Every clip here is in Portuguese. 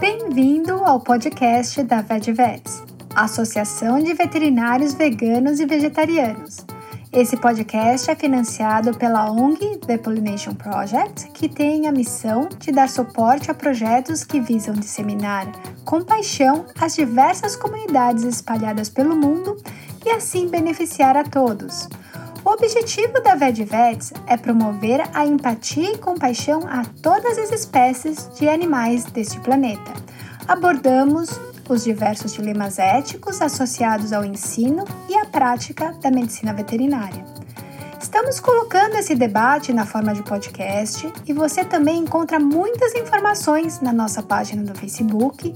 Bem-vindo ao podcast da VetVets, Associação de Veterinários Veganos e Vegetarianos. Esse podcast é financiado pela ONG The Pollination Project, que tem a missão de dar suporte a projetos que visam disseminar com paixão as diversas comunidades espalhadas pelo mundo e assim beneficiar a todos. O objetivo da VetVets é promover a empatia e compaixão a todas as espécies de animais deste planeta. Abordamos os diversos dilemas éticos associados ao ensino e à prática da medicina veterinária. Estamos colocando esse debate na forma de podcast e você também encontra muitas informações na nossa página do Facebook,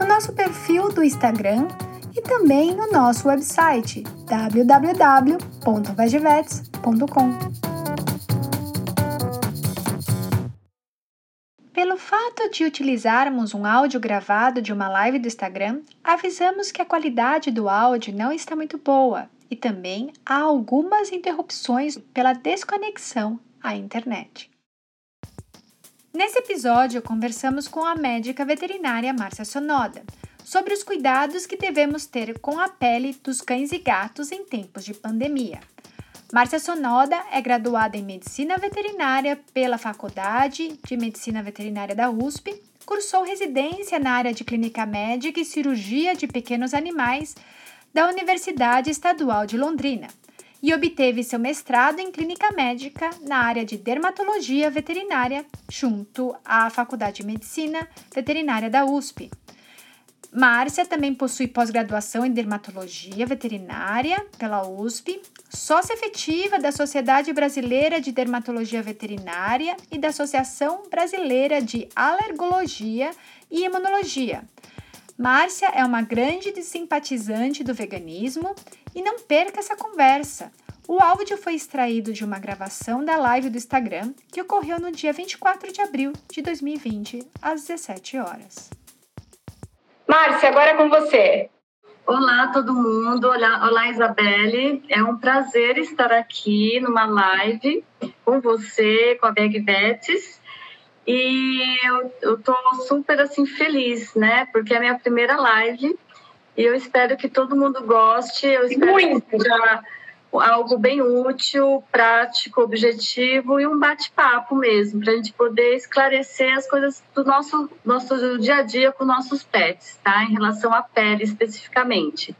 no nosso perfil do Instagram e também no nosso website www.vegevets.com. Pelo fato de utilizarmos um áudio gravado de uma live do Instagram, avisamos que a qualidade do áudio não está muito boa e também há algumas interrupções pela desconexão à internet. Nesse episódio, conversamos com a médica veterinária Márcia Sonoda sobre os cuidados que devemos ter com a pele dos cães e gatos em tempos de pandemia. Márcia Sonoda é graduada em Medicina Veterinária pela Faculdade de Medicina Veterinária da USP, cursou residência na área de Clínica Médica e Cirurgia de Pequenos Animais da Universidade Estadual de Londrina e obteve seu mestrado em Clínica Médica na área de Dermatologia Veterinária junto à Faculdade de Medicina Veterinária da USP. Márcia também possui pós-graduação em dermatologia veterinária pela USP, sócia efetiva da Sociedade Brasileira de Dermatologia Veterinária e da Associação Brasileira de Alergologia e Imunologia. Márcia é uma grande simpatizante do veganismo e não perca essa conversa. O áudio foi extraído de uma gravação da live do Instagram que ocorreu no dia 24 de abril de 2020, às 17 horas. Márcia, agora é com você. Olá, todo mundo. Olá, olá, Isabelle. É um prazer estar aqui numa live com você, com a Beg Betis. E eu, estou super, assim, feliz, né? Porque é a minha primeira live e eu espero que todo mundo goste. Eu espero Muito. que seja algo bem útil, prático, objetivo e um bate-papo mesmo, para a gente poder esclarecer as coisas do nosso, nosso dia a dia com nossos pets, tá? Em relação à pele especificamente.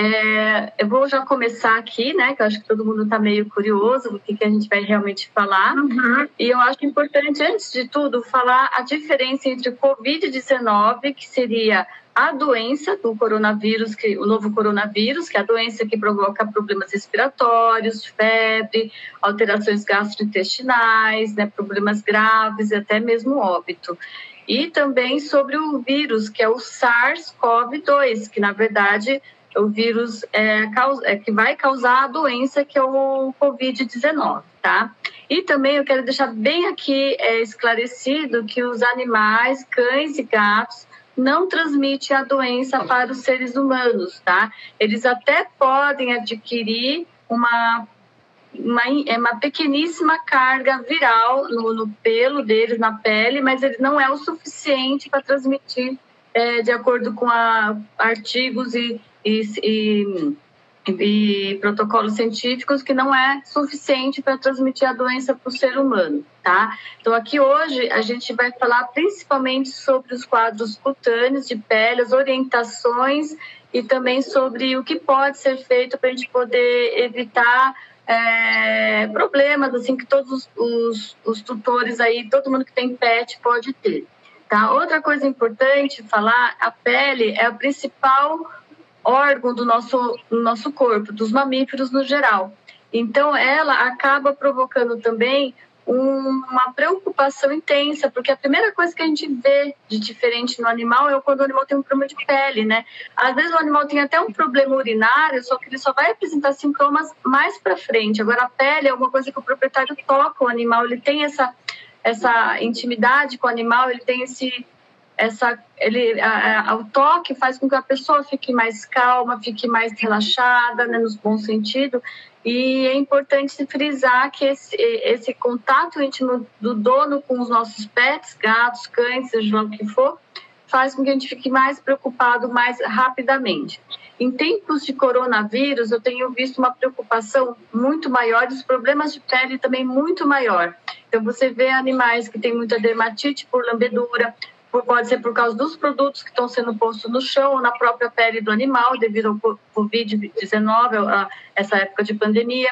É, eu vou já começar aqui, né? Que eu acho que todo mundo está meio curioso do que, que a gente vai realmente falar. Uhum. E eu acho importante, antes de tudo, falar a diferença entre o Covid-19, que seria a doença do coronavírus, que, o novo coronavírus, que é a doença que provoca problemas respiratórios, febre, alterações gastrointestinais, né, problemas graves e até mesmo óbito. E também sobre o vírus, que é o SARS-CoV-2, que na verdade o vírus é, é, que vai causar a doença que é o Covid-19, tá? E também eu quero deixar bem aqui é, esclarecido que os animais, cães e gatos, não transmite a doença para os seres humanos, tá? Eles até podem adquirir uma uma, é uma pequeníssima carga viral no, no, pelo deles, na pele, mas ele não é o suficiente para transmitir, é, de acordo com a, artigos e, e, e e protocolos científicos que não é suficiente para transmitir a doença para o ser humano, tá? Então aqui hoje a gente vai falar principalmente sobre os quadros cutâneos de pele, as orientações e também sobre o que pode ser feito para a gente poder evitar é, problemas assim que todos os, os tutores aí, todo mundo que tem pet pode ter. Tá? Outra coisa importante falar, a pele é a principal órgão do nosso, do nosso corpo, dos mamíferos no geral. Então, ela acaba provocando também uma preocupação intensa, porque a primeira coisa que a gente vê de diferente no animal é quando o animal tem um problema de pele, né? Às vezes o animal tem até um problema urinário, só que ele só vai apresentar sintomas mais para frente. Agora a pele é uma coisa que o proprietário toca o animal, ele tem essa essa intimidade com o animal, ele tem esse essa ele a, a, o toque faz com que a pessoa fique mais calma, fique mais relaxada, né, no bom sentido. E é importante frisar que esse, esse contato íntimo do dono com os nossos pets, gatos, cães, seja lá o que for, faz com que a gente fique mais preocupado mais rapidamente. Em tempos de coronavírus, eu tenho visto uma preocupação muito maior e os problemas de pele também muito maior. Então, você vê animais que têm muita dermatite por lambedura, pode ser por causa dos produtos que estão sendo postos no chão ou na própria pele do animal, devido ao Covid-19, essa época de pandemia.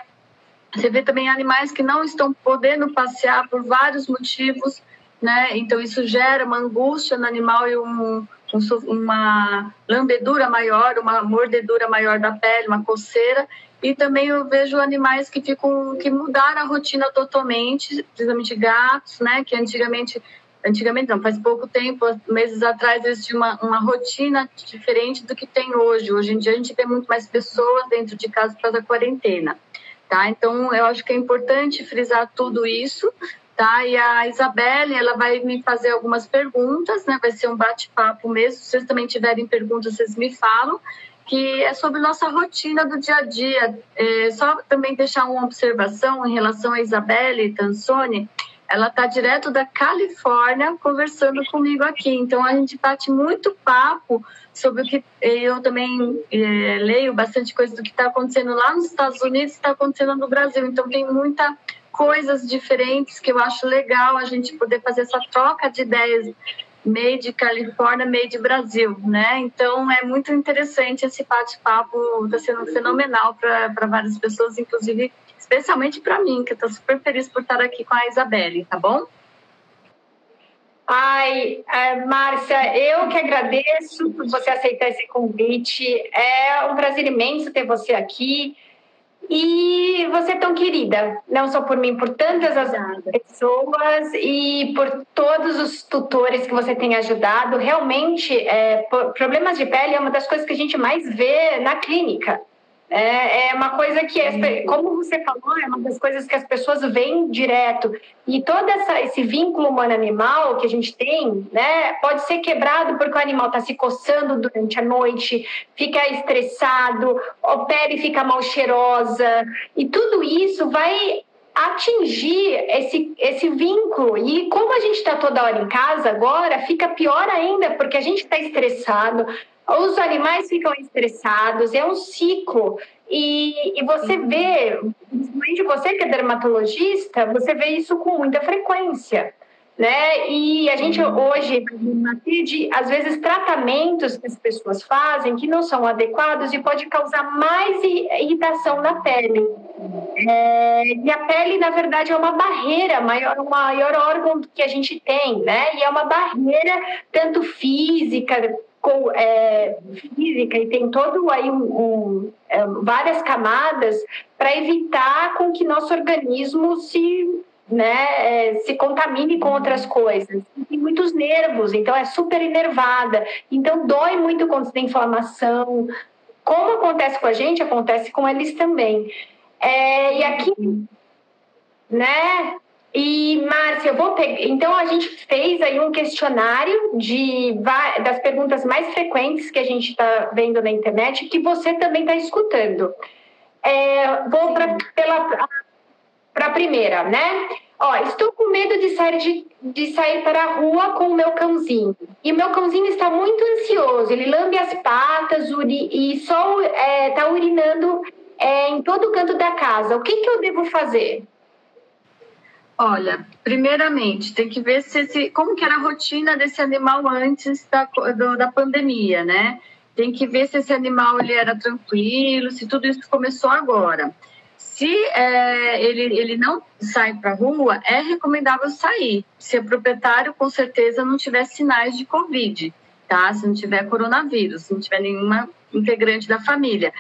Você vê também animais que não estão podendo passear por vários motivos, né? Então, isso gera uma angústia no animal e um, um, uma lambedura maior, uma mordedura maior da pele, uma coceira. E também eu vejo animais que ficam que mudaram a rotina totalmente, principalmente gatos, né? Que antigamente antigamente não, faz pouco tempo, meses atrás, eles tinham uma, uma rotina diferente do que tem hoje. Hoje em dia a gente vê muito mais pessoas dentro de casa causa da quarentena, tá? Então eu acho que é importante frisar tudo isso, tá? E a Isabelle, ela vai me fazer algumas perguntas, né? Vai ser um bate-papo mesmo. Se vocês também tiverem perguntas, vocês me falam que é sobre nossa rotina do dia a dia. É, só também deixar uma observação em relação a Isabelle Tansoni, ela está direto da Califórnia conversando comigo aqui. Então a gente bate muito papo sobre o que eu também é, leio bastante coisa do que está acontecendo lá nos Estados Unidos, está acontecendo no Brasil. Então tem muita coisas diferentes que eu acho legal a gente poder fazer essa troca de ideias made Califórnia, made Brasil, né? Então é muito interessante esse bate-papo, está sendo fenomenal para várias pessoas, inclusive especialmente para mim, que eu estou super feliz por estar aqui com a Isabelle, tá bom? Ai, é, Márcia, eu que agradeço por você aceitar esse convite. É um prazer imenso ter você aqui. E você é tão querida, não só por mim, por tantas as pessoas e por todos os tutores que você tem ajudado. Realmente, é, problemas de pele é uma das coisas que a gente mais vê na clínica. É, é uma coisa que, como você falou, é uma das coisas que as pessoas veem direto. E todo essa, esse vínculo humano-animal que a gente tem, né, pode ser quebrado porque o animal está se coçando durante a noite, fica estressado, a pele fica mal cheirosa. E tudo isso vai atingir esse, esse vínculo. E como a gente está toda hora em casa agora, fica pior ainda, porque a gente está estressado, os animais ficam estressados, é um ciclo. E, e você uhum. vê, principalmente você que é dermatologista, você vê isso com muita frequência. Né? E a gente hoje às vezes tratamentos que as pessoas fazem que não são adequados e pode causar mais irritação na pele. É, e a pele, na verdade, é uma barreira, maior, o maior órgão que a gente tem, né? E é uma barreira tanto física com, é, física e tem todo aí um, um, é, várias camadas para evitar com que nosso organismo se né, é, se contamine com outras coisas. Tem muitos nervos, então é super enervada. Então dói muito quando tem inflamação. Como acontece com a gente, acontece com eles também. É, e aqui, né, e, Márcia, eu vou pegar. Então, a gente fez aí um questionário de, das perguntas mais frequentes que a gente está vendo na internet, que você também está escutando. É, vou para a primeira, né? Ó, estou com medo de sair, de, de sair para a rua com o meu cãozinho. E o meu cãozinho está muito ansioso. Ele lambe as patas uri, e só está é, tá urinando é, em todo canto da casa. O que, que eu devo fazer? Olha, primeiramente, tem que ver se esse, como que era a rotina desse animal antes da, do, da pandemia, né? Tem que ver se esse animal ele era tranquilo, se tudo isso começou agora. Se é, ele, ele não sai para a rua, é recomendável sair. Se o proprietário, com certeza, não tiver sinais de Covid, tá? Se não tiver coronavírus, se não tiver nenhuma integrante da família.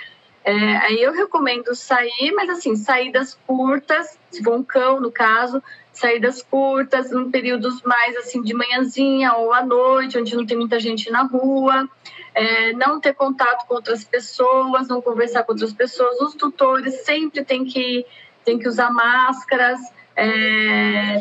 É, aí eu recomendo sair, mas assim, saídas curtas, se for um cão, no caso, saídas curtas, em períodos mais assim de manhãzinha ou à noite, onde não tem muita gente na rua, é, não ter contato com outras pessoas, não conversar com outras pessoas. Os tutores sempre têm que, têm que usar máscaras, É,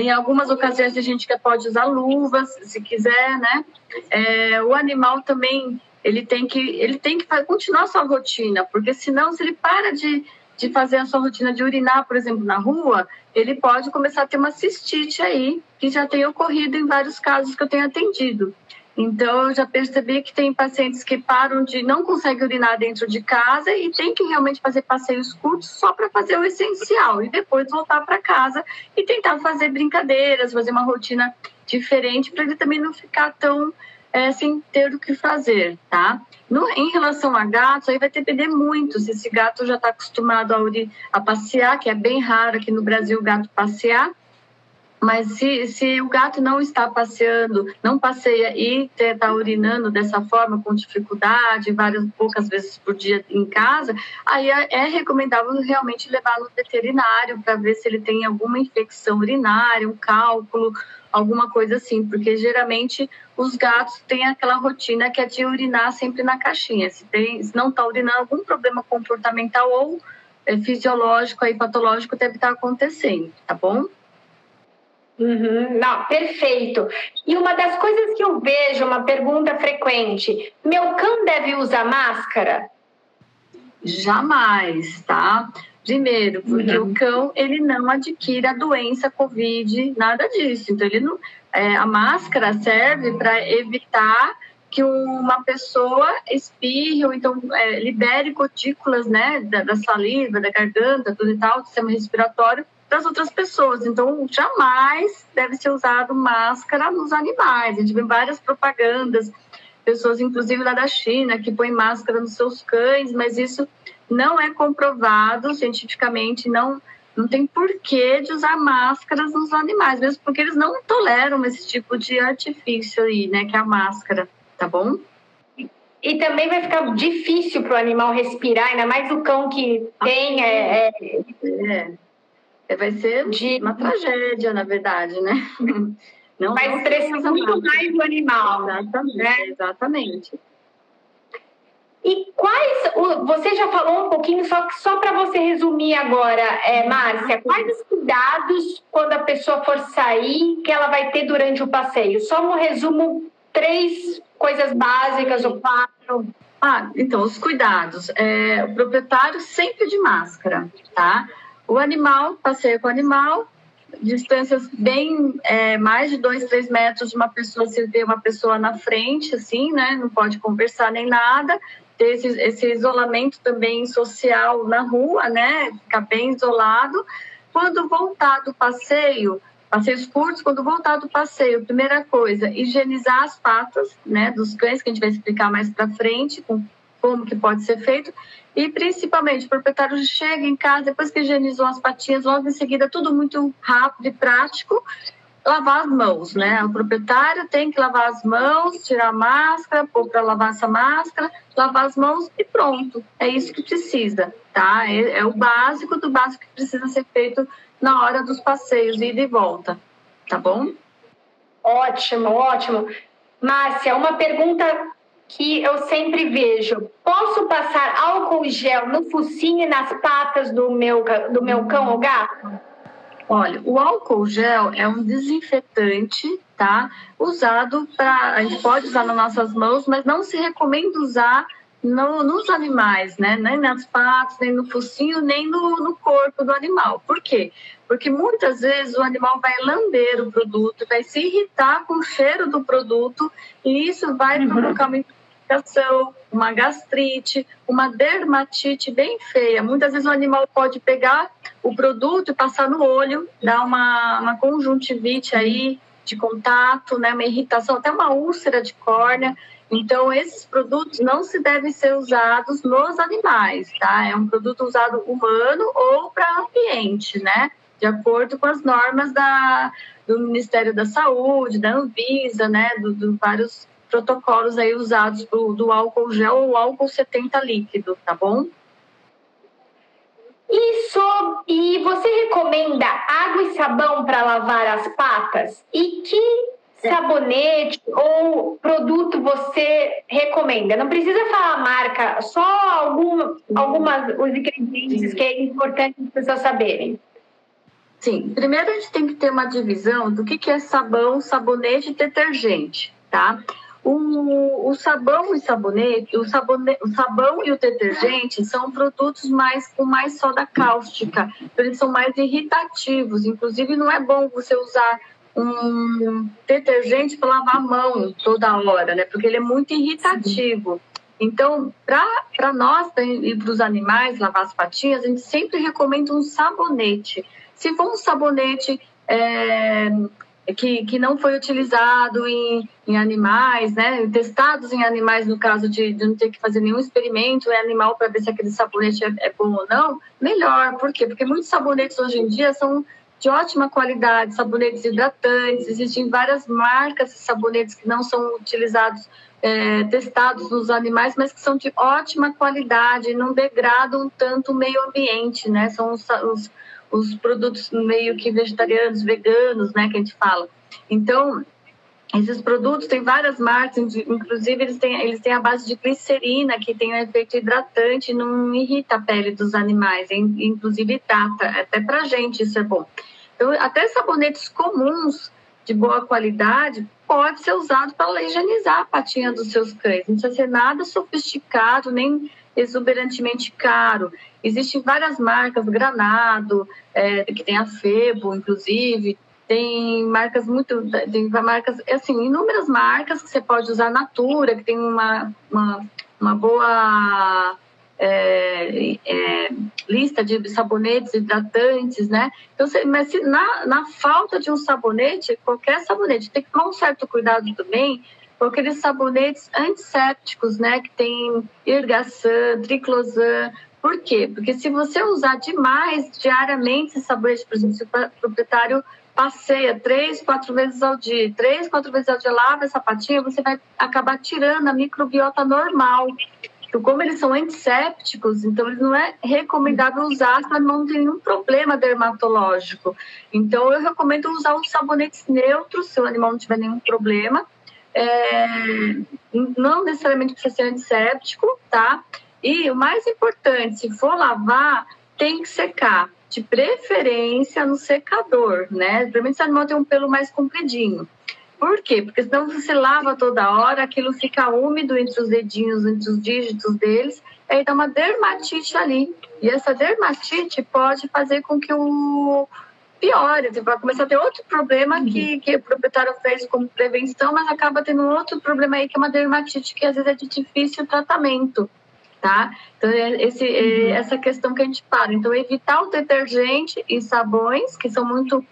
em algumas ocasiões a gente pode usar luvas, se quiser, né? É, o animal também ele tem que ele tem que continuar a sua rotina, porque senão se ele para de, de fazer a sua rotina de urinar, por exemplo, na rua, ele pode começar a ter uma cistite aí, que já tem ocorrido em vários casos que eu tenho atendido. Então, eu já percebi que tem pacientes que param de não conseguem urinar dentro de casa e tem que realmente fazer passeios curtos só para fazer o essencial e depois voltar para casa e tentar fazer brincadeiras, fazer uma rotina diferente para ele também não ficar tão é, sem ter o que fazer, tá? No, em relação a gatos, aí vai depender muito se esse gato já está acostumado a, a passear, que é bem raro aqui no Brasil o gato passear, mas se, se o gato não está passeando, não passeia e está urinando dessa forma, com dificuldade, várias poucas vezes por dia em casa, aí é, é recomendável realmente levar no veterinário para ver se ele tem alguma infecção urinária, um cálculo, alguma coisa assim, porque geralmente os gatos têm aquela rotina que é de urinar sempre na caixinha. Se, tem, se não está urinando, algum problema comportamental ou é, fisiológico aí patológico deve estar tá acontecendo, tá bom? Uhum, não, perfeito. E uma das coisas que eu vejo, uma pergunta frequente: meu cão deve usar máscara? Jamais, tá? Primeiro, porque uhum. o cão ele não adquire a doença Covid, nada disso. Então, ele não, é, a máscara serve para evitar que uma pessoa espirre ou então é, libere gotículas né, da, da, saliva, da garganta, tudo e tal, do sistema respiratório, das outras pessoas. Então, jamais deve ser usado máscara nos animais. A gente vê várias propagandas, pessoas, inclusive lá da China, que põem máscara nos seus cães, mas isso não é comprovado cientificamente, não, não tem porquê de usar máscaras nos animais, mesmo porque eles não toleram esse tipo de artifício aí, né, que é a máscara, tá bom? E também vai ficar difícil para o animal respirar, ainda mais o cão que tem. É, é... vai ser de... uma tragédia, na verdade, né? Não, vai estressar muito mais o animal. Exatamente, né? exatamente. E quais, você já falou um pouquinho, só que só para você resumir agora, é, Márcia, quais os cuidados quando a pessoa for sair que ela vai ter durante o passeio? Só um resumo, três coisas básicas ou quatro. Ah, então, os cuidados. É, o proprietário sempre de máscara, tá? O animal, passeio com o animal, distâncias bem é, mais de dois, três metros de uma pessoa, se vê uma pessoa na frente, assim, né? Não pode conversar nem nada. Ter esse, esse isolamento também social na rua, né? Ficar bem isolado. Quando voltar do passeio, passeios curtos, quando voltar do passeio, primeira coisa, higienizar as patas, né? Dos cães, que a gente vai explicar mais para frente, com como que pode ser feito. E principalmente, o proprietário chega em casa, depois que higienizou as patinhas, logo em seguida, tudo muito rápido e prático, lavar as mãos, né? O proprietário tem que lavar as mãos, tirar a máscara, pôr para lavar essa máscara, lavar as mãos e pronto. É isso que precisa, tá? É, é, o básico do básico que precisa ser feito na hora dos passeios, ida e volta, tá bom? Ótimo, ótimo. Márcia, uma pergunta que eu sempre vejo. Posso passar álcool gel no focinho e nas patas do meu, do meu cão ou gato? Olha, o álcool gel é um desinfetante, tá? Usado para. A gente pode usar nas nossas mãos, mas não se recomenda usar no, nos animais, né? Nem nas patas, nem no focinho, nem no, no corpo do animal. Por quê? Porque muitas vezes o animal vai lamber o produto, vai se irritar com o cheiro do produto, e isso vai uhum. provocar uma intoxicação, uma gastrite, uma dermatite bem feia. Muitas vezes o animal pode pegar o produto e passar no olho, dar uma, uma conjuntivite aí de contato, né, uma irritação, até uma úlcera de córnea. Então, esses produtos não se devem ser usados nos animais, tá? É um produto usado humano ou para ambiente, né? De acordo com as normas da, do Ministério da Saúde, da Anvisa, né? Do, do vários protocolos aí usados do, do álcool gel ou álcool 70 líquido, tá bom? Isso. E você recomenda água e sabão para lavar as patas? E que sabonete ou produto você recomenda? Não precisa falar marca, só algum, algumas os ingredientes que é importante as pessoas saberem. Sim, primeiro a gente tem que ter uma divisão do que, que é sabão, sabonete e detergente, tá? O, o sabão e sabonete, o, sabone, o sabão e o detergente são produtos mais com mais soda cáustica, então eles são mais irritativos. Inclusive, não é bom você usar um detergente para lavar a mão toda hora, né? Porque ele é muito irritativo. Então, para nós e para os animais lavar as patinhas, a gente sempre recomenda um sabonete. Se for um sabonete é, que, que não foi utilizado em, em animais, né? Testados em animais no caso de, de não ter que fazer nenhum experimento em animal para ver se aquele sabonete é, é bom ou não, melhor. Por quê? Porque muitos sabonetes hoje em dia são de ótima qualidade, sabonetes hidratantes, existem várias marcas de sabonetes que não são utilizados, é, testados nos animais, mas que são de ótima qualidade, não degradam tanto o meio ambiente, né? São os, os os produtos meio que vegetarianos, veganos, né, que a gente fala. Então, esses produtos têm várias marcas, inclusive eles têm, eles têm a base de glicerina, que tem um efeito hidratante não irrita a pele dos animais, inclusive trata, até para gente isso é bom. Então, até sabonetes comuns de boa qualidade pode ser usado para higienizar a patinha dos seus cães. Não precisa ser nada sofisticado, nem exuberantemente caro. Existem várias marcas, Granado, é, que tem a Febo, inclusive, tem marcas muito, tem marcas, assim, inúmeras marcas que você pode usar, Natura, que tem uma, uma, uma boa é, é, lista de sabonetes hidratantes, né? Então, você, mas se na, na falta de um sabonete, qualquer sabonete, tem que tomar um certo cuidado também com aqueles sabonetes antissépticos, né? Que tem irgaçan, triclosan, por quê? Porque se você usar demais diariamente esse sabonete, por exemplo, se o proprietário passeia três, quatro vezes ao dia, três, quatro vezes ao dia lava essa patinha, você vai acabar tirando a microbiota normal. Então, como eles são antissépticos, então eles não é recomendável usar para não ter nenhum problema dermatológico. Então, eu recomendo usar os sabonetes neutros, se o animal não tiver nenhum problema. É, não necessariamente precisa ser antisséptico, tá? E o mais importante, se for lavar, tem que secar, de preferência no secador, né? Principalmente se o animal tem um pelo mais compridinho. Por quê? Porque senão você lava toda hora, aquilo fica úmido entre os dedinhos, entre os dígitos deles, aí dá uma dermatite ali. E essa dermatite pode fazer com que o piore, você vai começar a ter outro problema uhum. que, que o proprietário fez como prevenção, mas acaba tendo outro problema aí que é uma dermatite que às vezes é de difícil tratamento tá? Então, é esse, é uhum. essa questão que a gente fala. Então, evitar o detergente e sabões, que são muito.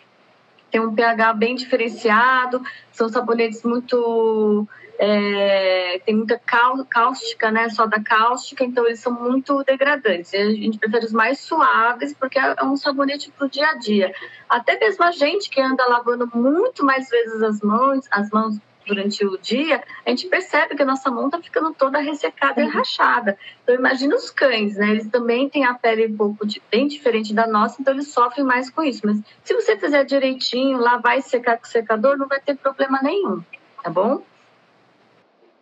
Tem um pH bem diferenciado, são sabonetes muito. É, tem muita cáustica, né? Só da cáustica, então eles são muito degradantes. A gente prefere os mais suaves, porque é um sabonete para o dia a dia. Até mesmo a gente que anda lavando muito mais vezes as mãos, as mãos durante o dia, a gente percebe que a nossa mão está ficando toda ressecada uhum. e rachada. Então, imagina os cães, né? Eles também têm a pele um pouco de, bem diferente da nossa, então eles sofrem mais com isso. Mas se você fizer direitinho, lavar e secar com o secador, não vai ter problema nenhum, tá bom?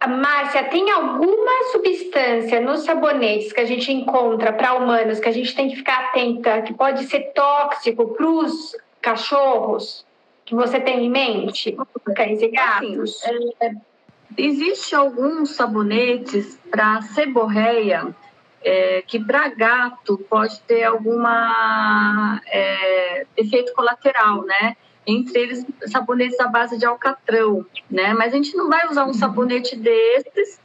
Márcia, tem alguma substância nos sabonetes que a gente encontra para humanos que a gente tem que ficar atenta, que pode ser tóxico para os cachorros? Que você tem em mente? Cães e gatos? Assim, é, Existem alguns sabonetes para seborreia é, que para gato pode ter alguma é, efeito colateral, né? Entre eles, sabonetes à base de alcatrão, né? Mas a gente não vai usar um sabonete desses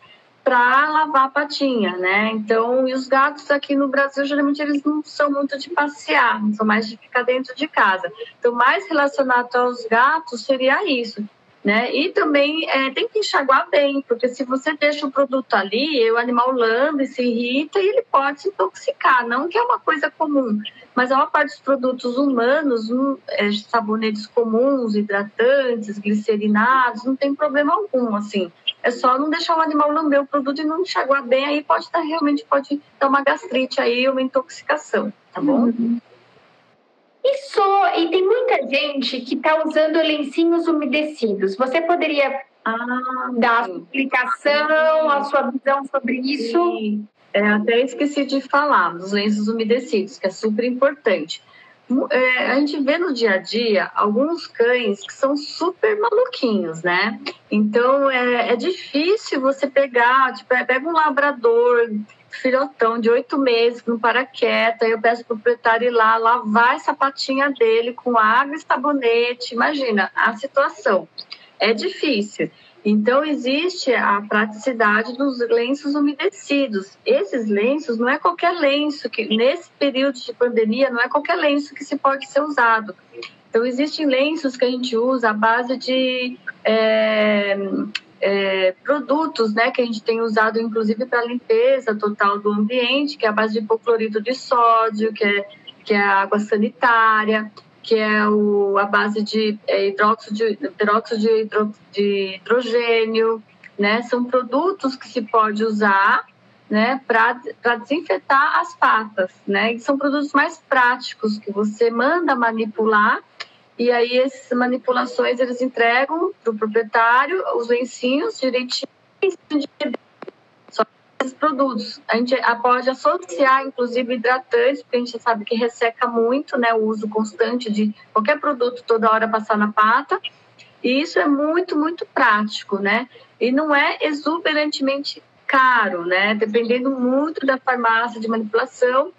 para lavar a patinha, né? Então, e os gatos aqui no Brasil, geralmente, eles não são muito de passear, são mais de ficar dentro de casa. Então, mais relacionado aos gatos seria isso, né? E também é, tem que enxaguar bem, porque se você deixa o produto ali, o animal lambe, se irrita e ele pode se intoxicar, não que é uma coisa comum, mas a maior parte dos produtos humanos, um, é, sabonetes comuns, hidratantes, glicerinados, não tem problema algum, assim. É só não deixar o animal lamber o produto e não enxaguar bem, aí pode estar realmente pode dar uma gastrite aí, uma intoxicação, tá bom? Uhum. E só, e tem muita gente que está usando lencinhos umedecidos. Você poderia ah, dar a explicação, a sua visão sobre isso? Sim. É, até esqueci de falar dos lenços umedecidos, que é super importante. É, a gente vê no dia a dia alguns cães que são super maluquinhos, né? Então é, é difícil você pegar, tipo, é, pega um labrador, filhotão de oito meses, para quieto, aí eu peço pro proprietário ir lá, lavar essa patinha dele com água e sabonete. Imagina a situação. É difícil. Então, existe a praticidade dos lenços umedecidos. Esses lenços não é qualquer lenço que, nesse período de pandemia, não é qualquer lenço que se pode ser usado. Então, existem lenços que a gente usa à base de é, é, produtos, né, que a gente tem usado, inclusive, para limpeza total do ambiente, que é a base de hipoclorito de sódio, que é, que é a água sanitária que é o, a base de é, hidróxido, de, hidróxido de, hidro, de hidrogênio, né? São produtos que se pode usar né, para desinfetar as patas, né? E são produtos mais práticos que você manda manipular e aí essas manipulações eles entregam para o proprietário os lencinhos direitinho esses produtos. A gente pode associar, inclusive, hidratantes, porque a gente sabe que resseca muito, né? O uso constante de qualquer produto toda hora passar na pata. E isso é muito, muito prático, né? E não é exuberantemente caro, né? Dependendo muito da farmácia de manipulação,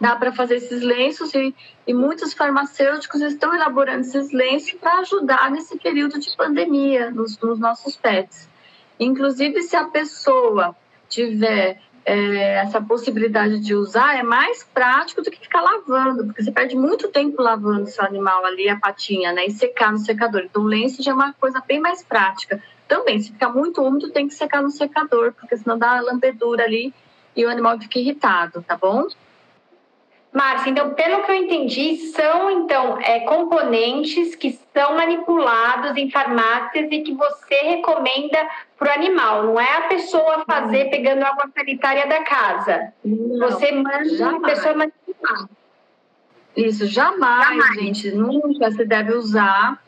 dá para fazer esses lenços e, e, muitos farmacêuticos estão elaborando esses lenços para ajudar nesse período de pandemia nos, nos nossos pets. Inclusive, se a pessoa tiver é, essa possibilidade de usar, é mais prático do que ficar lavando, porque você perde muito tempo lavando seu animal ali, a patinha, né? E secar no secador. Então, o lenço já é uma coisa bem mais prática. Também, se ficar muito úmido, tem que secar no secador, porque senão dá lambedura ali e o animal fica irritado, tá bom? Márcia, então, pelo que eu entendi, são então é, componentes que são manipulados em farmácias e que você recomenda para o animal. Não é a pessoa fazer pegando água sanitária da casa. Não, você manda a pessoa manipular. Isso, jamais, jamais, gente, nunca se deve usar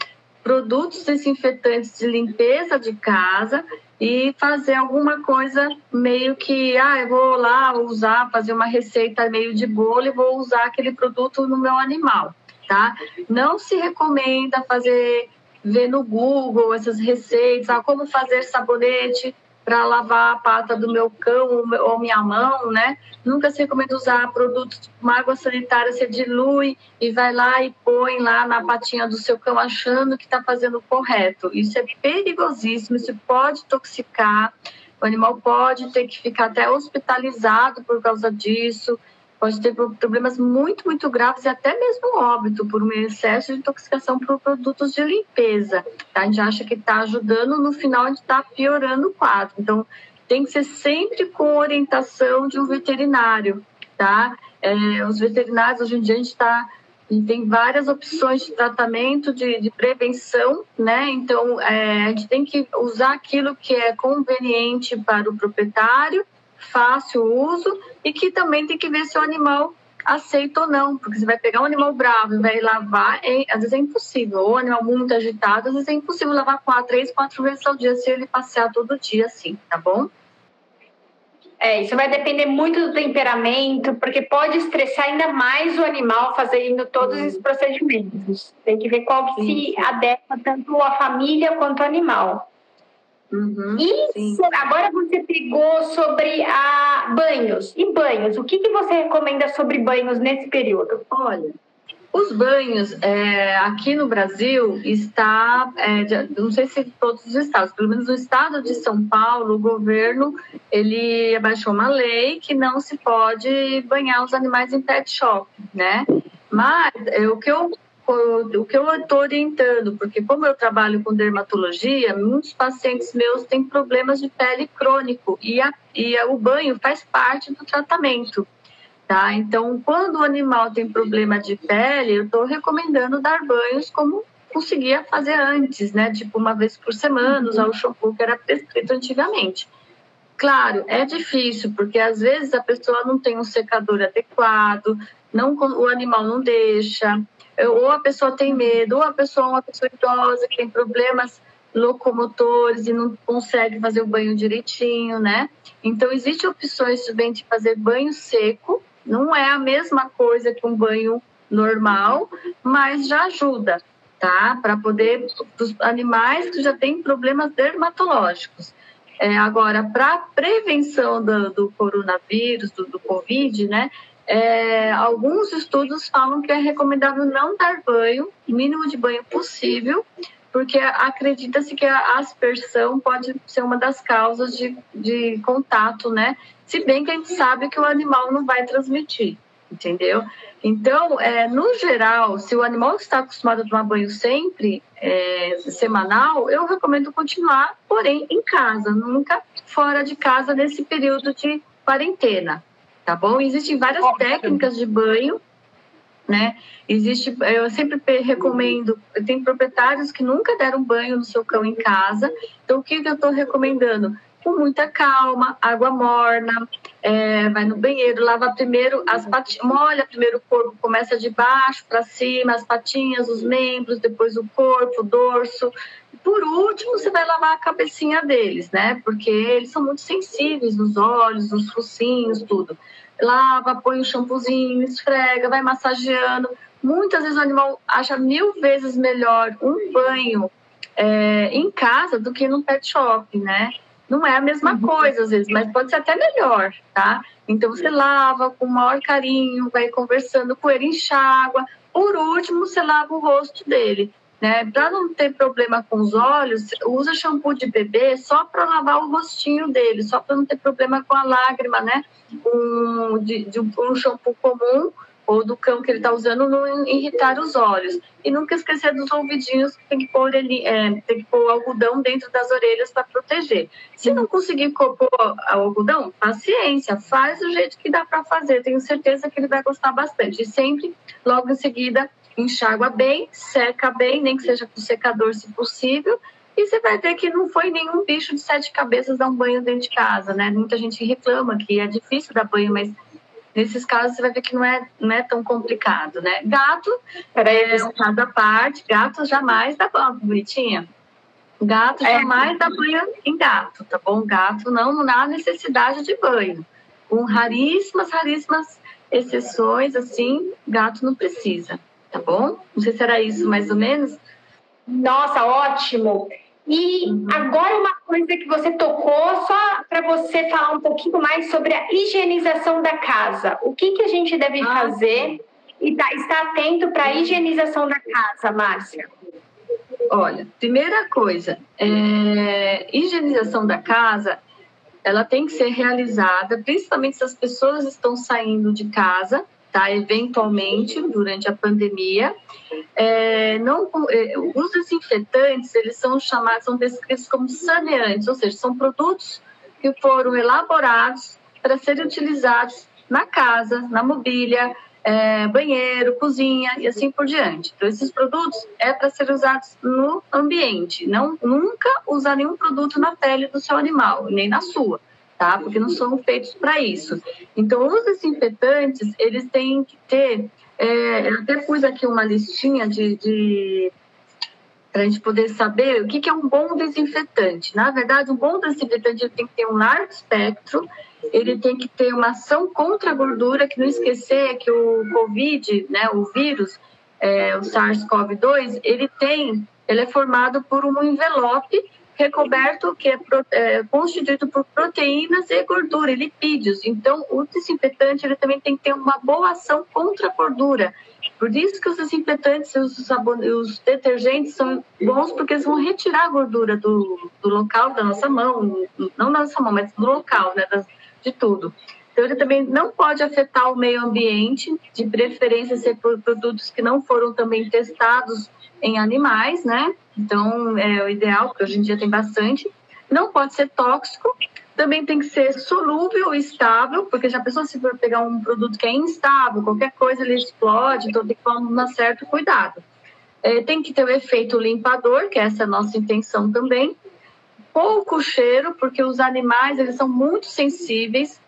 produtos desinfetantes de limpeza de casa e fazer alguma coisa meio que, ah, eu vou lá usar, fazer uma receita meio de bolo e vou usar aquele produto no meu animal, tá? Não se recomenda fazer, ver no Google essas receitas, ah, como fazer sabonete para lavar a pata do meu cão ou minha mão, né? Nunca se recomenda usar produtos tipo água sanitária, você dilui e vai lá e põe lá na patinha do seu cão achando que está fazendo o correto. Isso é perigosíssimo, isso pode intoxicar, o animal pode ter que ficar até hospitalizado por causa disso pode ter problemas muito, muito graves e até mesmo óbito por um excesso de intoxicação por produtos de limpeza. Tá? A gente acha que está ajudando, no final a gente está piorando o quadro. Então, tem que ser sempre com orientação de um veterinário, tá? É, os veterinários, hoje em dia, a gente está tem várias opções de tratamento, de, de prevenção, né? Então, é, a gente tem que usar aquilo que é conveniente para o proprietário fácil uso e que também tem que ver se o animal aceita ou não, porque você vai pegar um animal bravo e vai lavar, é, às vezes é impossível. Ou um animal muito agitado, às vezes é impossível lavar quatro, três, quatro vezes ao dia se ele passear todo dia assim, tá bom? É, isso vai depender muito do temperamento, porque pode estressar ainda mais o animal fazendo todos esses procedimentos. Tem que ver qual que se adequa tanto à família quanto ao animal. Uhum, e sim. agora você pegou sobre a banhos. E banhos, o que, que você recomenda sobre banhos nesse período? Olha, os banhos é, aqui no Brasil está, é, não sei se todos os estados, pelo menos no estado de São Paulo, o governo ele abaixou uma lei que não se pode banhar os animais em pet shop, né? Mas é, o que eu o que eu estou orientando, porque como eu trabalho com dermatologia, muitos pacientes meus têm problemas de pele crônico e, a, e a, o banho faz parte do tratamento. Tá? Então, quando o animal tem problema de pele, eu estou recomendando dar banhos como conseguia fazer antes, né? Tipo uma vez por semana, usar o shampoo que era prescrito antigamente. Claro, é difícil, porque às vezes a pessoa não tem um secador adequado, não, o animal não deixa, ou a pessoa tem medo, ou a pessoa é uma pessoa idosa que tem problemas locomotores e não consegue fazer o banho direitinho, né? Então, existem opções também de fazer banho seco, não é a mesma coisa que um banho normal, mas já ajuda, tá? Para poder, os animais que já têm problemas dermatológicos. É, agora, para prevenção do, do coronavírus, do, do, Covid, né? É, alguns estudos falam que é recomendável não dar banho, mínimo de banho possível, porque acredita-se que a aspersão pode ser uma das causas de, de contato, né? Se bem que a gente sabe que o animal não vai transmitir, entendeu? Então, é, no geral, se o animal está acostumado a tomar banho sempre, é, semanal, eu recomendo continuar, porém em casa, nunca fora de casa nesse período de quarentena, tá bom? Existem várias técnicas de banho né? Existe, eu sempre recomendo, tem proprietários que nunca deram banho no seu cão em casa, então o que eu estou recomendando? Com muita calma, água morna, é, vai no banheiro, lava primeiro as patinhas, molha primeiro o corpo, começa de baixo para cima, as patinhas, os membros, depois o corpo, o dorso. Por último, você vai lavar a cabecinha deles, né? Porque eles são muito sensíveis nos olhos, nos focinhos, tudo lava, põe o shampoozinho, esfrega, vai massageando. Muitas vezes o animal acha mil vezes melhor um banho é, em casa do que no pet shop, né? Não é a mesma uhum. coisa às vezes, mas pode ser até melhor, tá? Então você lava com o maior carinho, vai conversando com ele, enxágua. Por último, você lava o rosto dele. Né? Para não ter problema com os olhos, usa shampoo de bebê só para lavar o rostinho dele, só para não ter problema com a lágrima, né? Um, de, de um shampoo comum ou do cão que ele está usando não irritar os olhos. E nunca esquecer dos ouvidinhos que tem que pôr ele, é, tem que pôr algodão dentro das orelhas para proteger. Se não conseguir pôr algodão, paciência, faz do jeito que dá para fazer. Tenho certeza que ele vai gostar bastante. E sempre, logo em seguida, enxágua bem, seca bem, nem que seja com secador se possível, e você vai ver que não foi nenhum bicho de sete cabeças dar um banho dentro de casa, né? Muita gente reclama que é difícil dar banho, mas nesses casos você vai ver que não é, não é tão complicado, né? Gato, é um caso à parte, gato jamais dá banho, bonitinha. Gato é. jamais dá banho em gato, tá bom? Gato não há necessidade de banho. Com raríssimas, raríssimas exceções, assim, gato não precisa tá bom? Não sei se era isso mais ou menos. Nossa, ótimo! E agora uma coisa que você tocou, só para você falar um pouquinho mais sobre a higienização da casa. O que, que a gente deve ah, fazer e tá, estar atento para a higienização da casa, Márcia? Olha, primeira coisa, é, higienização da casa, ela tem que ser realizada, principalmente se as pessoas estão saindo de casa tá? Eventualmente, durante a pandemia. É, não, é, os desinfetantes, eles são chamados, são descritos como saneantes, ou seja, são produtos que foram elaborados para serem utilizados na casa, na mobília, é, banheiro, cozinha e assim por diante. Então, esses produtos é para ser usados no ambiente, não nunca usar nenhum produto na pele do seu animal, nem na sua tá? Porque não são feitos para isso. Então, os desinfetantes, eles têm que ter. É, eu até pus aqui uma listinha de, de para a gente poder saber o que, é um bom desinfetante. Na verdade, um bom desinfetante tem que ter um largo espectro, ele tem que ter uma ação contra a gordura, que não esquecer que o Covid, né, o vírus, é, o SARS-CoV-2, ele tem, ele é formado por um envelope recoberto que é, é, constituído por proteínas e gordura e lipídios. Então, o desinfetante ele também tem que ter uma boa ação contra a gordura. Por isso que os desinfetantes e os, os detergentes são bons porque eles vão retirar a gordura do, do local da nossa mão, não da nossa mão, mas do local, né, das, de tudo. Então, ele também não pode afetar o meio ambiente, de preferência ser por produtos que não foram também testados em animais, né? Então, é o ideal, porque hoje em dia tem bastante. Não pode ser tóxico, também tem que ser solúvel e estável, porque já a pessoa se for pegar um produto que é instável, qualquer coisa ele explode, então tem que tomar um certo cuidado. É, tem que ter o efeito limpador, que essa é a nossa intenção também. Pouco cheiro, porque os animais eles são muito sensíveis,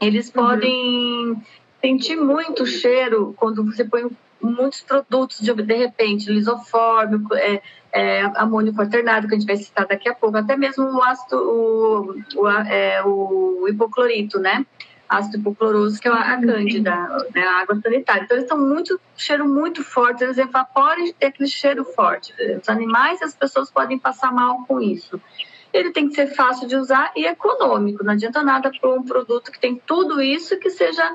eles uhum. podem sentir muito cheiro quando você põe muitos produtos de, de repente, lisofórmio, é, é, amônio quaternado, que a gente vai citar daqui a pouco, até mesmo o ácido, o, o, é, o hipoclorito, né? ácido hipocloroso, que é a cândida, né, a água sanitária. Então, eles estão muito, cheiro muito forte, eles evaporam e tem aquele cheiro forte. Os animais e as pessoas podem passar mal com isso. Ele tem que ser fácil de usar e econômico. Não adianta nada para um produto que tem tudo isso que seja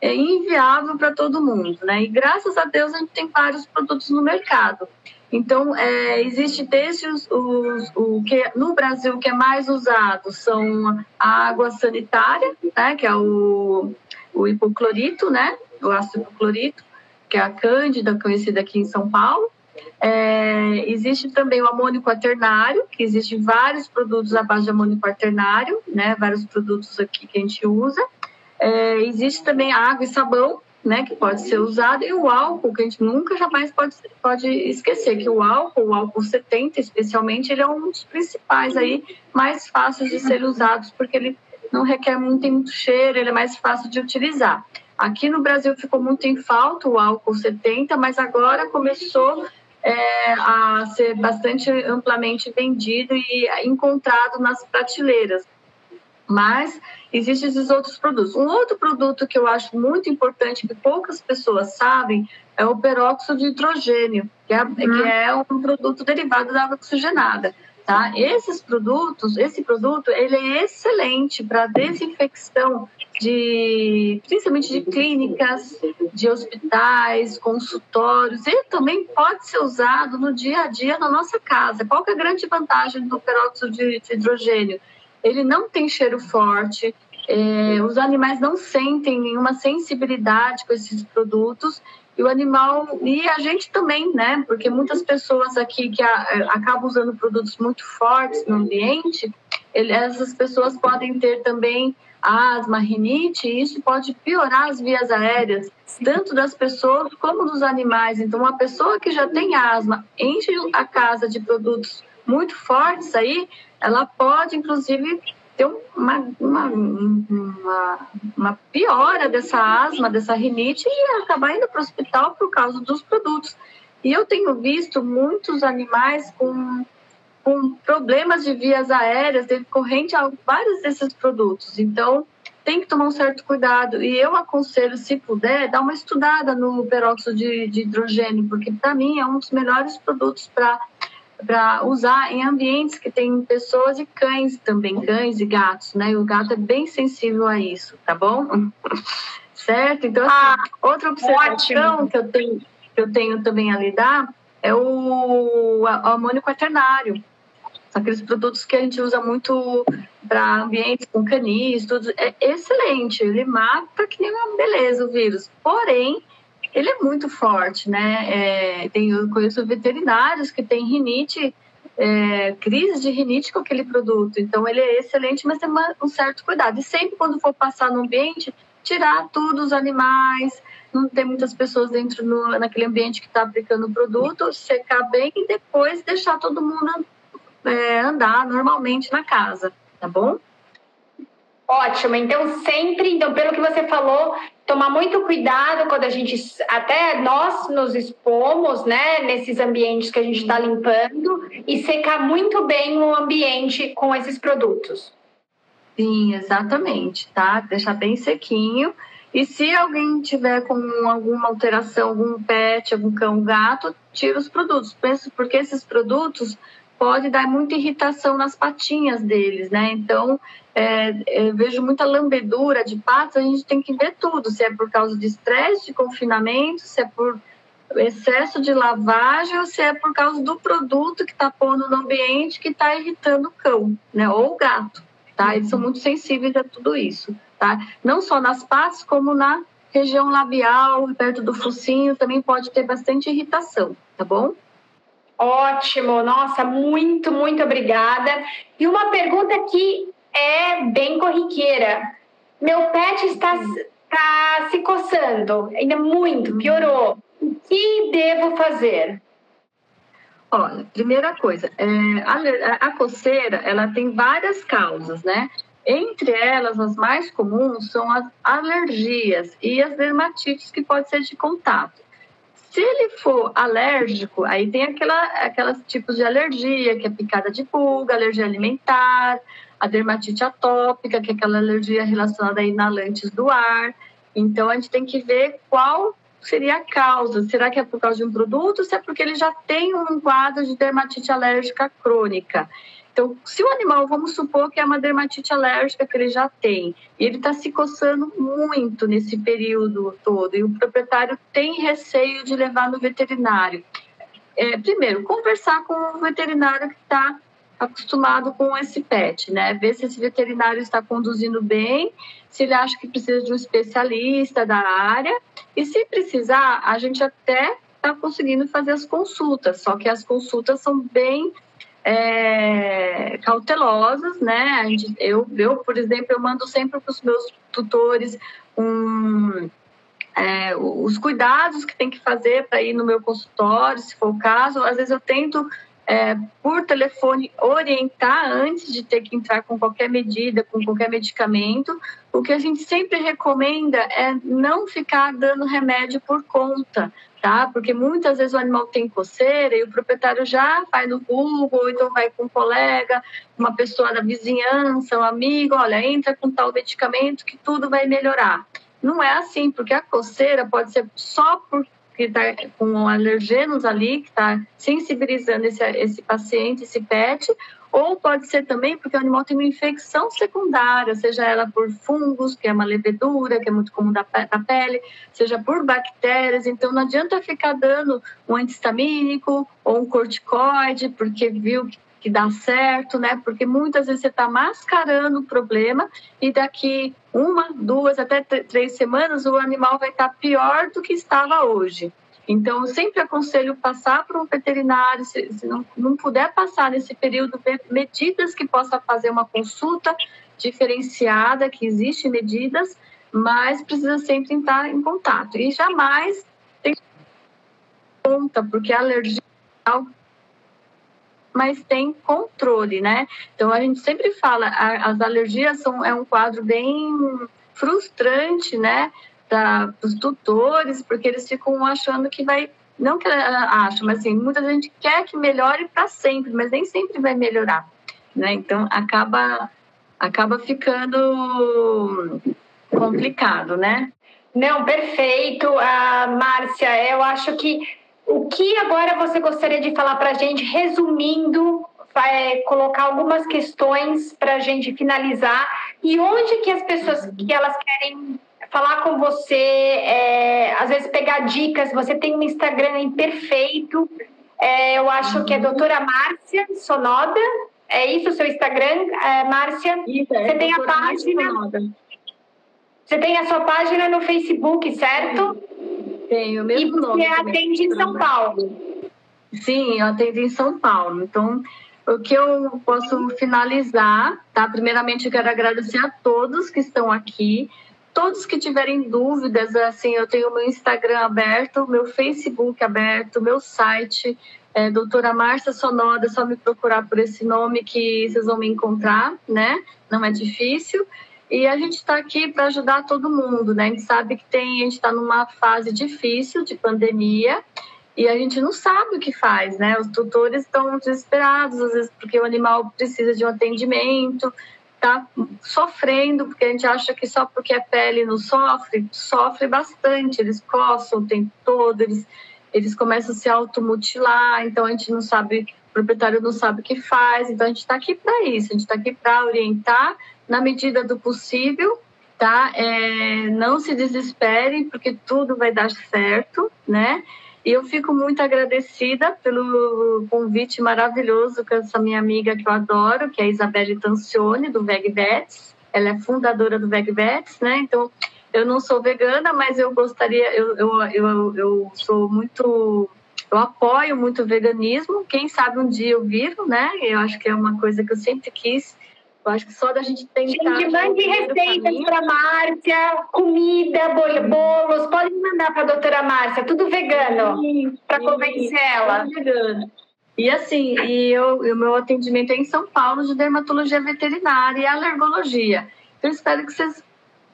é, inviável para todo mundo, né? E graças a Deus a gente tem vários produtos no mercado. Então, é, existe desde os, os, o que no Brasil que é mais usado são a água sanitária, né, que é o, o hipoclorito, né, o ácido hipoclorito, que é a cândida, conhecida aqui em São Paulo. É, existe também o amônio quaternário, que existem vários produtos à base de amônio quaternário, né, vários produtos aqui que a gente usa. É, existe também água e sabão, né, que pode ser usado, e o álcool, que a gente nunca jamais pode, pode esquecer, que o álcool, o álcool 70 especialmente, ele é um dos principais aí, mais fáceis de ser usados, porque ele não requer muito, tem muito cheiro, ele é mais fácil de utilizar. Aqui no Brasil ficou muito em falta o álcool 70, mas agora começou é, a ser bastante amplamente vendido e encontrado nas prateleiras. Mas existem esses outros produtos. Um outro produto que eu acho muito importante, que poucas pessoas sabem, é o peróxido de hidrogênio, que é, uhum. que é um produto derivado da água oxigenada. Tá? Esses produtos, esse produto, ele é excelente para desinfecção de, principalmente de clínicas, de hospitais, consultórios. Ele também pode ser usado no dia a dia na nossa casa. Qual é a grande vantagem do peróxido de, de hidrogênio? ele não tem cheiro forte, é, os animais não sentem nenhuma sensibilidade com esses produtos e o animal e a gente também, né? Porque muitas pessoas aqui que a, é, acabam usando produtos muito fortes no ambiente, ele, essas pessoas podem ter também asma, rinite, e isso pode piorar as vias aéreas, tanto das pessoas como dos animais. Então, uma pessoa que já tem asma, enche a casa de produtos muito fortes aí, ela pode, inclusive, ter uma, uma, uma, uma piora dessa asma, dessa rinite e acabar indo para o hospital por causa dos produtos. E eu tenho visto muitos animais com, com problemas de vias aéreas decorrente a vários desses produtos. Então, tem que tomar um certo cuidado. E eu aconselho, se puder, dar uma estudada no peróxido de, de hidrogênio, porque para mim é um dos melhores produtos para para usar em ambientes que tem pessoas e cães também, cães e gatos, né? E o gato é bem sensível a isso, tá bom? certo? Então, assim, ah, outra observação ótimo. que eu tenho que eu tenho também a lidar é o, o amônio quaternário. Aqueles produtos que a gente usa muito para ambientes com canis, tudo. É excelente, ele mata que nem uma beleza o vírus. Porém, ele é muito forte, né? É, tem, eu conheço veterinários que têm rinite, é, crise de rinite com aquele produto. Então, ele é excelente, mas tem uma, um certo cuidado. E sempre quando for passar no ambiente, tirar tudo os animais, não ter muitas pessoas dentro no, naquele ambiente que está aplicando o produto, secar bem e depois deixar todo mundo é, andar normalmente na casa, tá bom? Ótimo. Então, sempre, então, pelo que você falou, tomar muito cuidado quando a gente, até nós nos expomos, né, nesses ambientes que a gente está limpando e secar muito bem o ambiente com esses produtos. Sim, exatamente, tá? Deixar bem sequinho. E se alguém tiver com alguma alteração, algum pet, algum cão, gato, tira os produtos. Porque esses produtos pode dar muita irritação nas patinhas deles, né? Então, é, vejo muita lambedura de patas, a gente tem que ver tudo, se é por causa de estresse, de confinamento, se é por excesso de lavagem ou se é por causa do produto que está pondo no ambiente que está irritando o cão, né? Ou o gato, tá? Eles são muito sensíveis a tudo isso, tá? Não só nas patas, como na região labial, perto do focinho, também pode ter bastante irritação, tá bom? Ótimo, nossa, muito, muito obrigada. E uma pergunta que é bem corriqueira. Meu pet está, está se coçando, ainda muito, piorou. O que devo fazer? Olha, primeira coisa, é, a, a coceira, ela tem várias causas, né? Entre elas, as mais comuns são as alergias e as dermatites que podem ser de contato Se ele for alérgico, aí tem aquela, aquelas tipos de alergia, que é picada de pulga, alergia alimentar, a dermatite atópica, que é aquela alergia relacionada a inalantes do ar. Então, a gente tem que ver qual seria a causa. Será que é por causa de um produto se é porque ele já tem um quadro de dermatite alérgica crônica? Então, se o animal, vamos supor que é uma dermatite alérgica que ele já tem, e ele está se coçando muito nesse período todo, e o proprietário tem receio de levar no veterinário. É, primeiro, conversar com o veterinário que está acostumado com esse pet, né? Ver se esse veterinário está conduzindo bem, se ele acha que precisa de um especialista da área, e se precisar, a gente até está conseguindo fazer as consultas, só que as consultas são bem é, cautelosas, né? Gente, eu, eu, por exemplo, eu mando sempre para os meus tutores um, é, os cuidados que tem que fazer para ir no meu consultório, se for o caso. Às vezes eu tento é, por telefone orientar antes de ter que entrar com qualquer medida, com qualquer medicamento. O que a gente sempre recomenda é não ficar dando remédio por conta, tá? Porque muitas vezes o animal tem coceira e o proprietário já vai no Google, então vai com um colega, uma pessoa da vizinhança, um amigo, olha, entra com tal medicamento que tudo vai melhorar. Não é assim, porque a coceira pode ser só por que está com alergenos ali, que está sensibilizando esse, esse paciente, esse pet, ou pode ser também porque o animal tem uma infecção secundária, seja ela por fungos, que é uma levedura, que é muito comum da, da pele, seja por bactérias. Então, não adianta ficar dando um antistamínico ou um corticoide, porque viu que que dá certo, né? Porque muitas vezes você está mascarando o problema e daqui uma, duas, até três semanas o animal vai estar tá pior do que estava hoje. Então, eu sempre aconselho passar para um veterinário, se, não, não puder passar nesse período, medidas que possa fazer uma consulta diferenciada, que existe medidas, mas precisa sempre estar em contato. E jamais tem conta, porque a alergia mas tem controle, né? Então a gente sempre fala, a, as alergias são é um quadro bem frustrante, né? Para os tutores, porque eles ficam achando que vai não que acham, mas assim, muita gente quer que melhore para sempre, mas nem sempre vai melhorar, né? Então acaba acaba ficando complicado, né? Não, perfeito, a Márcia. Eu acho que o que agora você gostaria de falar para a gente, resumindo, vai colocar algumas questões para a gente finalizar e onde que as pessoas que elas querem falar com você, é, às vezes pegar dicas. Você tem um Instagram imperfeito, é, eu acho que é doutora Márcia Sonoda. É isso o seu Instagram, é, Márcia? Isso, é, você tem a página. Você tem a sua página no Facebook, certo? Tenho, mesmo e você nome. atende em São Paulo? Sim, eu atendo em São Paulo. Então, o que eu posso finalizar, tá? Primeiramente, eu quero agradecer a todos que estão aqui. Todos que tiverem dúvidas, assim, eu tenho meu Instagram aberto, meu Facebook aberto, meu site, é, doutora Márcia Sonoda, é só me procurar por esse nome que vocês vão me encontrar, né? Não é difícil. E a gente está aqui para ajudar todo mundo, né? A gente sabe que tem, a gente está numa fase difícil de pandemia e a gente não sabe o que faz, né? Os tutores estão desesperados, às vezes porque o animal precisa de um atendimento, tá sofrendo, porque a gente acha que só porque a pele não sofre, sofre bastante, eles coçam o tempo todo, eles, eles começam a se automutilar, então a gente não sabe, o proprietário não sabe o que faz, então a gente está aqui para isso, a gente está aqui para orientar na medida do possível, tá? É, não se desespere, porque tudo vai dar certo, né? E eu fico muito agradecida pelo convite maravilhoso com essa minha amiga que eu adoro, que é a Isabelle Tancione, do VegVets. Ela é fundadora do VegVets, né? Então, eu não sou vegana, mas eu gostaria, eu, eu, eu, eu sou muito eu apoio muito o veganismo. Quem sabe um dia eu viro, né? Eu acho que é uma coisa que eu sempre quis eu acho que só da gente tentar. Gente, mande receitas para Márcia, comida, bolos, pode mandar para a doutora Márcia, tudo vegano, para convencer ela. Tudo vegano. E assim, e eu, o meu atendimento é em São Paulo de dermatologia veterinária e alergologia. Eu espero que vocês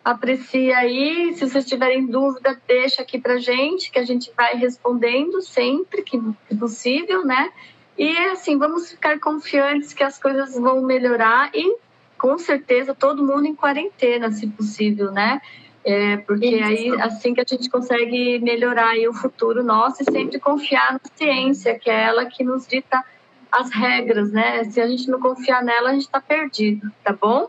aprecia aí. Se vocês tiverem dúvida, deixa aqui pra gente, que a gente vai respondendo sempre que possível, né? E assim, vamos ficar confiantes que as coisas vão melhorar e com certeza todo mundo em quarentena, se possível, né? É, porque Isso. aí assim que a gente consegue melhorar o futuro nosso e sempre confiar na ciência, que é ela que nos dita as regras, né? Se a gente não confiar nela, a gente está perdido, tá bom?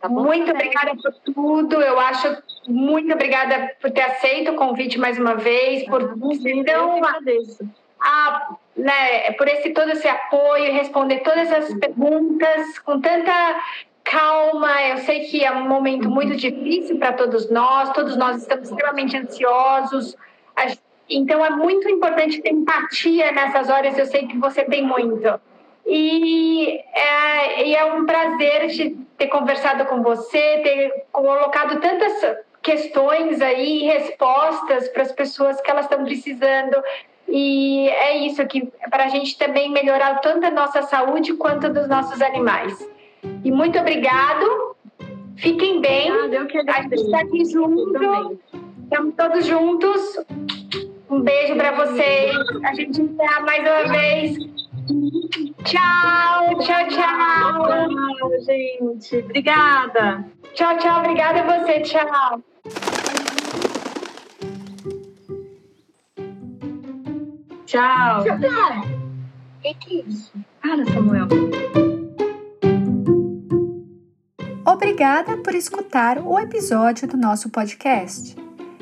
Tá bom? Muito obrigada por tudo. Eu acho muito obrigada por ter aceito o convite mais uma vez, por então, a, né, por esse todo esse apoio, responder todas essas perguntas com tanta calma. Eu sei que é um momento muito difícil para todos nós. Todos nós estamos extremamente ansiosos. Então é muito importante ter empatia nessas horas. Eu sei que você tem muito. E é, e é um prazer de ter conversado com você, ter colocado tantas questões aí, respostas para as pessoas que elas estão precisando. E é isso que para a gente também melhorar tanto a nossa saúde quanto dos nossos animais. E muito obrigado. Fiquem bem. Que a gente está aqui junto. Estamos todos juntos. Um beijo para vocês. A gente encerra mais uma vez. Tchau, tchau, tchau. Tchau, gente. Obrigada. Tchau, tchau. Obrigada a você. Tchau. Tchau. Para. O que é isso? Para, Samuel. Obrigada por escutar o episódio do nosso podcast.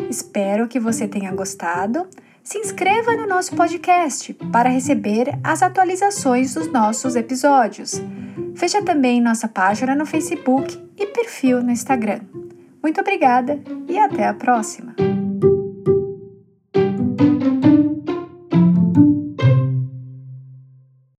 Espero que você tenha gostado. Se inscreva no nosso podcast para receber as atualizações dos nossos episódios. Veja também nossa página no Facebook e perfil no Instagram. Muito obrigada e até a próxima!